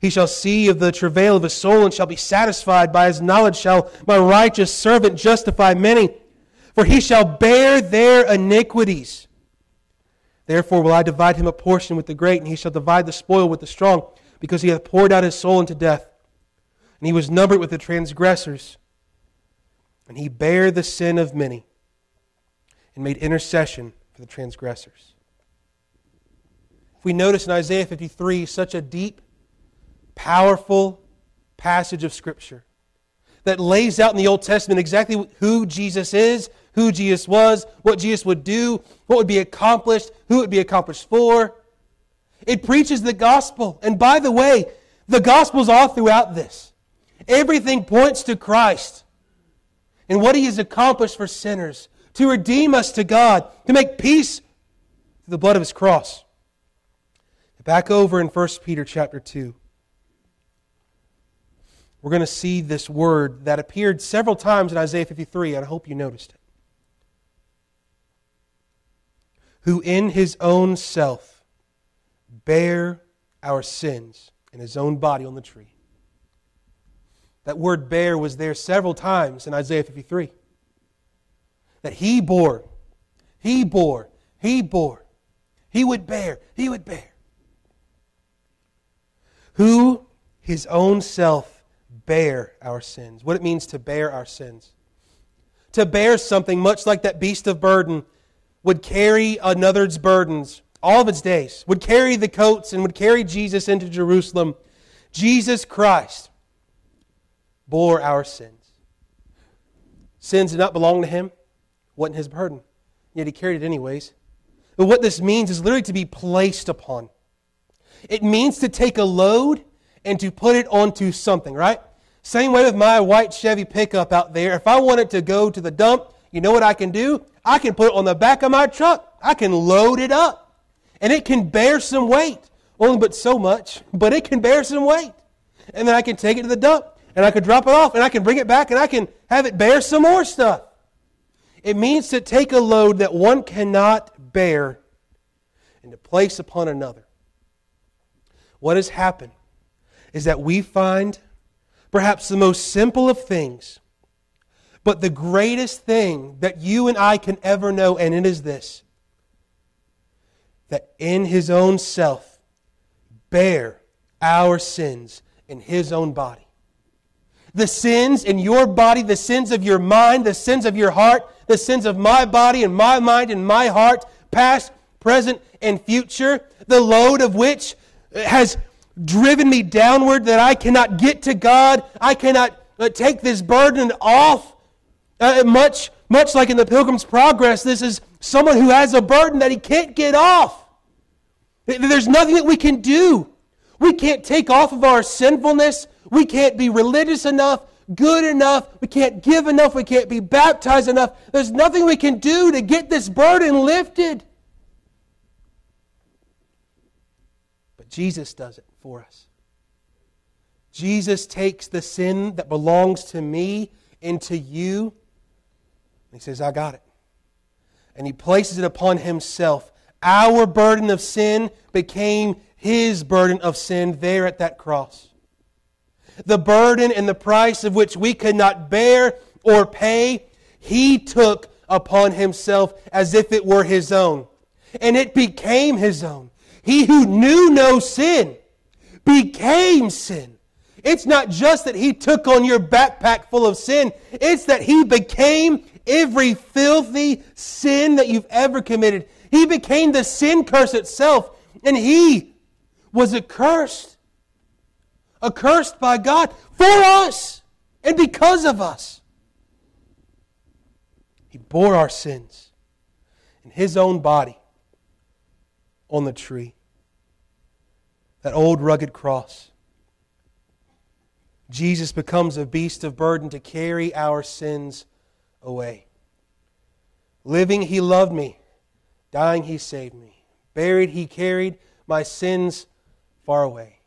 He shall see of the travail of his soul and shall be satisfied. By his knowledge shall my righteous servant justify many for he shall bear their iniquities. Therefore will I divide him a portion with the great, and he shall divide the spoil with the strong, because he hath poured out his soul into death. And he was numbered with the transgressors. And he bare the sin of many, and made intercession for the transgressors. If we notice in Isaiah 53 such a deep, powerful passage of Scripture that lays out in the Old Testament exactly who Jesus is who Jesus was, what Jesus would do, what would be accomplished, who it would be accomplished for. It preaches the gospel. And by the way, the gospel's all throughout this. Everything points to Christ and what he has accomplished for sinners, to redeem us to God, to make peace through the blood of his cross. Back over in 1 Peter chapter 2 we're going to see this word that appeared several times in Isaiah 53, and I hope you noticed it. Who in his own self bare our sins in his own body on the tree. That word bear was there several times in Isaiah 53. That he bore, he bore, he bore. He would bear, he would bear. Who his own self bear our sins. What it means to bear our sins. To bear something much like that beast of burden would carry another's burdens all of its days, would carry the coats and would carry Jesus into Jerusalem. Jesus Christ bore our sins. Sins did not belong to him, wasn't his burden, yet he carried it anyways. But what this means is literally to be placed upon. It means to take a load and to put it onto something, right? Same way with my white Chevy pickup out there. If I want it to go to the dump, you know what I can do? I can put it on the back of my truck. I can load it up. And it can bear some weight. Only but so much, but it can bear some weight. And then I can take it to the dump and I can drop it off and I can bring it back and I can have it bear some more stuff. It means to take a load that one cannot bear and to place upon another. What has happened is that we find perhaps the most simple of things, but the greatest thing that you and I can ever know, and it is this that in his own self bear our sins in his own body. The sins in your body, the sins of your mind, the sins of your heart, the sins of my body and my mind and my heart, past, present, and future, the load of which has driven me downward that I cannot get to God. I cannot uh, take this burden off. Uh, much, much like in the Pilgrim's Progress, this is someone who has a burden that he can't get off. There's nothing that we can do. We can't take off of our sinfulness. We can't be religious enough, good enough. We can't give enough. We can't be baptized enough. There's nothing we can do to get this burden lifted. But Jesus does it for us. Jesus takes the sin that belongs to me into you. And he says, I got it. And he places it upon himself. Our burden of sin became his burden of sin there at that cross. The burden and the price of which we could not bear or pay, he took upon himself as if it were his own. And it became his own. He who knew no sin became sin. It's not just that he took on your backpack full of sin, it's that he became every filthy sin that you've ever committed. He became the sin curse itself, and he was accursed. Accursed by God for us and because of us. He bore our sins in his own body on the tree. That old rugged cross. Jesus becomes a beast of burden to carry our sins away. Living, he loved me. Dying, he saved me. Buried, he carried my sins far away.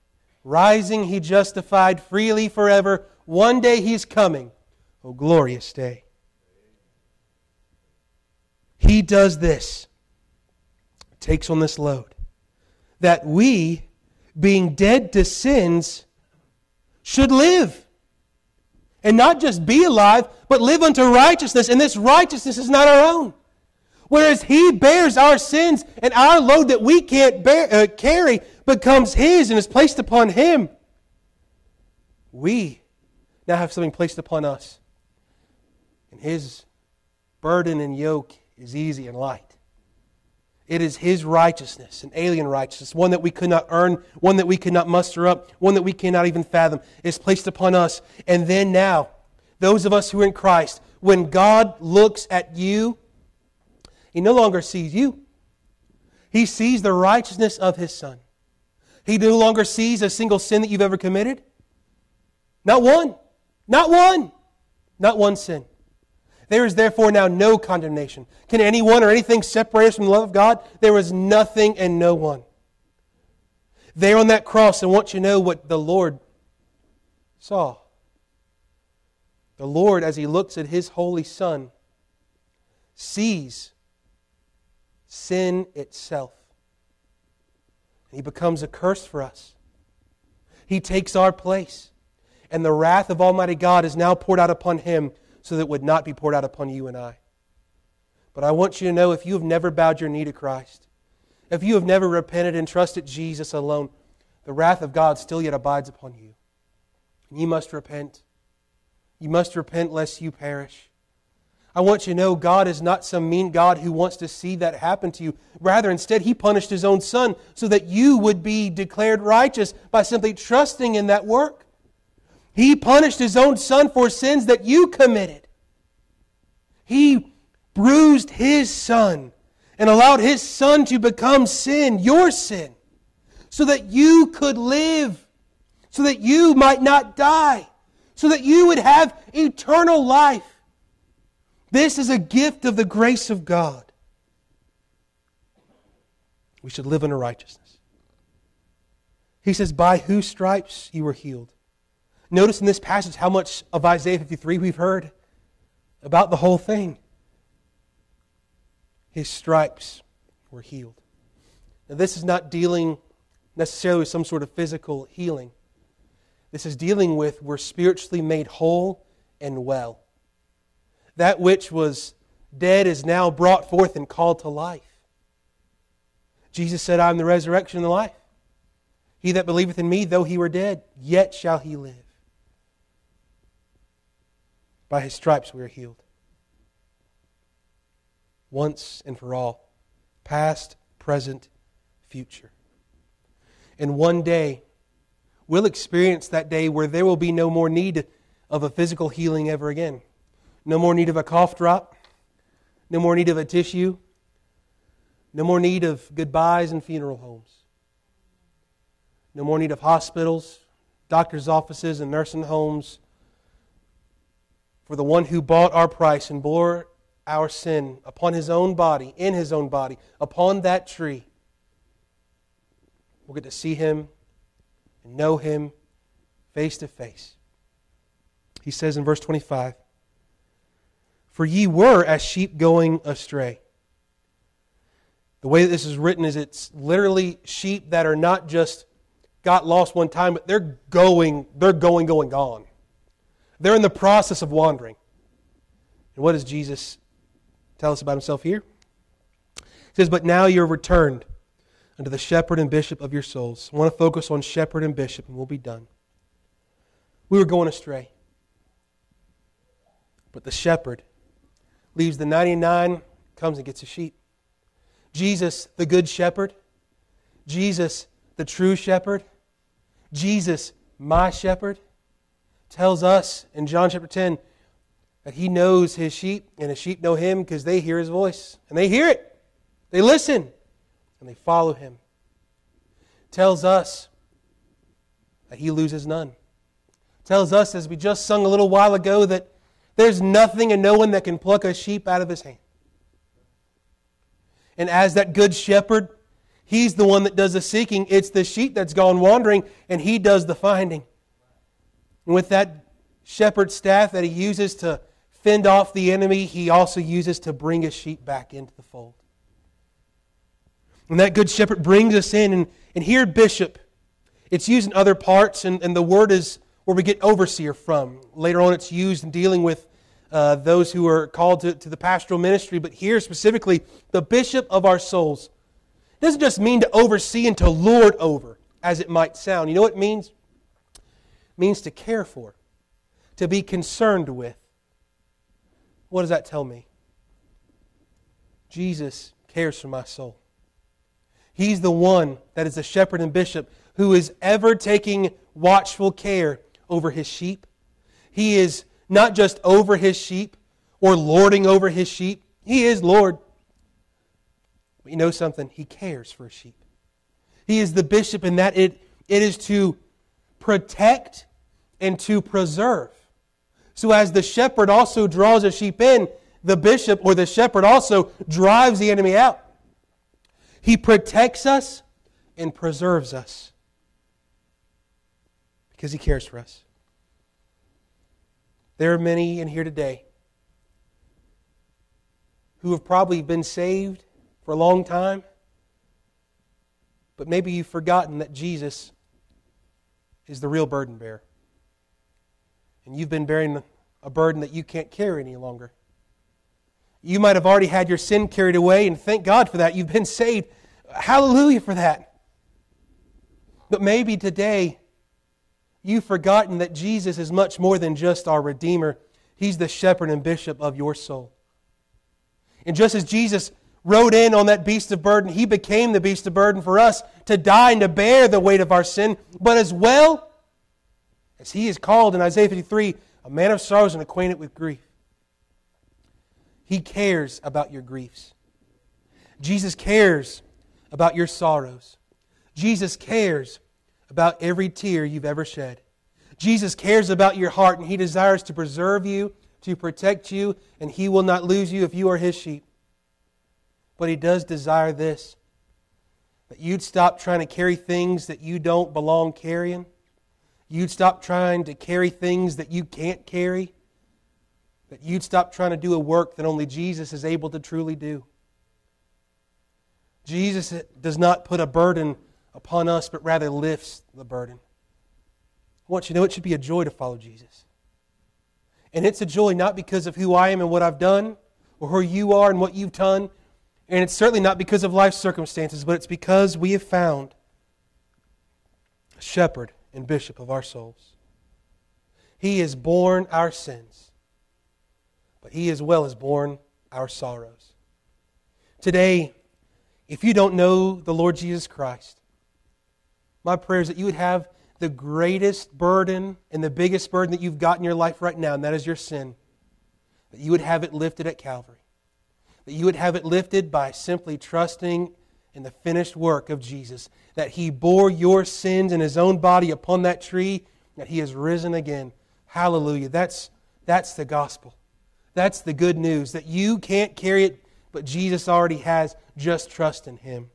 Rising, he justified freely forever. One day he's coming. Oh, glorious day. He does this takes on this load. That we, being dead to sins, should live. And not just be alive, but live unto righteousness. And this righteousness is not our own. Whereas He bears our sins, and our load that we can't bear, uh, carry becomes His and is placed upon Him. We now have something placed upon us. And His burden and yoke is easy and light. It is His righteousness, an alien righteousness, one that we could not earn, one that we could not muster up, one that we cannot even fathom, is placed upon us. And then now, those of us who are in Christ, when God looks at you, He no longer sees you. He sees the righteousness of His Son. He no longer sees a single sin that you've ever committed. Not one. Not one. Not one sin. There is therefore now no condemnation. Can anyone or anything separate us from the love of God? There is nothing and no one. There on that cross, I want you to know what the Lord saw. The Lord, as He looks at His holy Son, sees sin itself. And He becomes a curse for us. He takes our place. And the wrath of Almighty God is now poured out upon Him so that it would not be poured out upon you and I. But I want you to know if you have never bowed your knee to Christ, if you have never repented and trusted Jesus alone, the wrath of God still yet abides upon you. And you must repent. You must repent lest you perish. I want you to know God is not some mean God who wants to see that happen to you. Rather, instead, He punished His own Son so that you would be declared righteous by simply trusting in that work. He punished his own son for sins that you committed. He bruised his son and allowed his son to become sin, your sin, so that you could live, so that you might not die, so that you would have eternal life. This is a gift of the grace of God. We should live in righteousness. He says, By whose stripes you were healed. Notice in this passage how much of Isaiah 53 we've heard about the whole thing. His stripes were healed. Now, this is not dealing necessarily with some sort of physical healing. This is dealing with we're spiritually made whole and well. That which was dead is now brought forth and called to life. Jesus said, I am the resurrection and the life. He that believeth in me, though he were dead, yet shall he live. By his stripes we are healed. Once and for all, past, present, future. And one day, we'll experience that day where there will be no more need of a physical healing ever again. No more need of a cough drop. No more need of a tissue. No more need of goodbyes and funeral homes. No more need of hospitals, doctors' offices, and nursing homes. For the one who bought our price and bore our sin upon his own body, in his own body, upon that tree, we'll get to see him and know him face to face. He says in verse 25, For ye were as sheep going astray. The way that this is written is it's literally sheep that are not just got lost one time, but they're going, they're going, going, gone. They're in the process of wandering. And what does Jesus tell us about himself here? He says, But now you're returned unto the shepherd and bishop of your souls. I want to focus on shepherd and bishop, and we'll be done. We were going astray. But the shepherd leaves the 99, comes and gets a sheep. Jesus, the good shepherd. Jesus, the true shepherd. Jesus, my shepherd, tells us in John chapter 10 that he knows his sheep, and his sheep know him because they hear his voice. And they hear it, they listen, and they follow him. Tells us that he loses none. Tells us, as we just sung a little while ago, that there's nothing and no one that can pluck a sheep out of his hand. And as that good shepherd, he's the one that does the seeking. It's the sheep that's gone wandering, and he does the finding. And with that shepherd's staff that he uses to fend off the enemy, he also uses to bring his sheep back into the fold. And that good shepherd brings us in. And, and here, bishop, it's used in other parts, and, and the word is where we get overseer from. Later on, it's used in dealing with uh, those who are called to, to the pastoral ministry, but here specifically, the bishop of our souls. It doesn't just mean to oversee and to lord over, as it might sound. You know what it means? Means to care for, to be concerned with. What does that tell me? Jesus cares for my soul. He's the one that is the shepherd and bishop who is ever taking watchful care over his sheep. He is not just over his sheep or lording over his sheep. He is Lord. But you know something? He cares for his sheep. He is the bishop in that it, it is to protect and to preserve. So, as the shepherd also draws a sheep in, the bishop or the shepherd also drives the enemy out. He protects us and preserves us because he cares for us. There are many in here today who have probably been saved for a long time, but maybe you've forgotten that Jesus is the real burden bearer. And you've been bearing a burden that you can't carry any longer. You might have already had your sin carried away, and thank God for that. You've been saved. Hallelujah for that. But maybe today you've forgotten that Jesus is much more than just our Redeemer. He's the shepherd and bishop of your soul. And just as Jesus rode in on that beast of burden, he became the beast of burden for us to die and to bear the weight of our sin, but as well as he is called in Isaiah 53 a man of sorrows and acquainted with grief. He cares about your griefs. Jesus cares about your sorrows. Jesus cares about every tear you've ever shed. Jesus cares about your heart, and He desires to preserve you, to protect you, and He will not lose you if you are His sheep. But He does desire this that you'd stop trying to carry things that you don't belong carrying. You'd stop trying to carry things that you can't carry. That you'd stop trying to do a work that only Jesus is able to truly do. Jesus does not put a burden upon us, but rather lifts the burden. I want you to know it should be a joy to follow Jesus. And it's a joy not because of who I am and what I've done, or who you are and what you've done, and it's certainly not because of life circumstances, but it's because we have found a shepherd and bishop of our souls. He has borne our sins, but he as well has borne our sorrows. Today, if you don't know the Lord Jesus Christ, my prayer is that you would have the greatest burden and the biggest burden that you've got in your life right now, and that is your sin. That you would have it lifted at Calvary. That you would have it lifted by simply trusting in the finished work of Jesus. That He bore your sins in His own body upon that tree, that He has risen again. Hallelujah. That's, that's the gospel. That's the good news. That you can't carry it, but Jesus already has. Just trust in Him.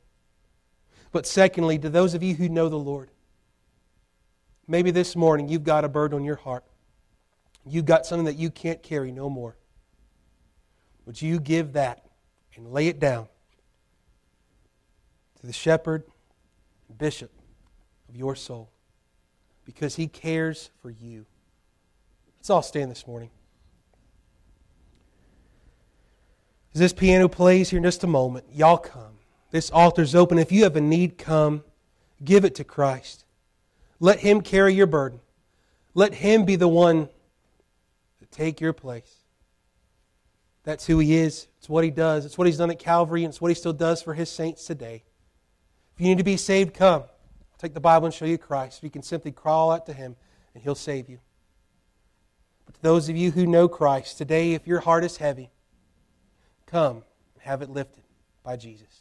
But secondly, to those of you who know the Lord, maybe this morning you've got a burden on your heart. You've got something that you can't carry no more. Would you give that and lay it down to the shepherd, bishop of your soul? Because he cares for you. Let's all stand this morning. As this piano plays here in just a moment, y'all come. This altar's open. If you have a need, come. Give it to Christ. Let Him carry your burden. Let Him be the one to take your place. That's who He is. It's what He does. It's what He's done at Calvary, and it's what He still does for His saints today. If you need to be saved, come. I'll take the Bible and show you Christ. You can simply crawl out to Him, and He'll save you. But to those of you who know Christ, today, if your heart is heavy, come and have it lifted by Jesus.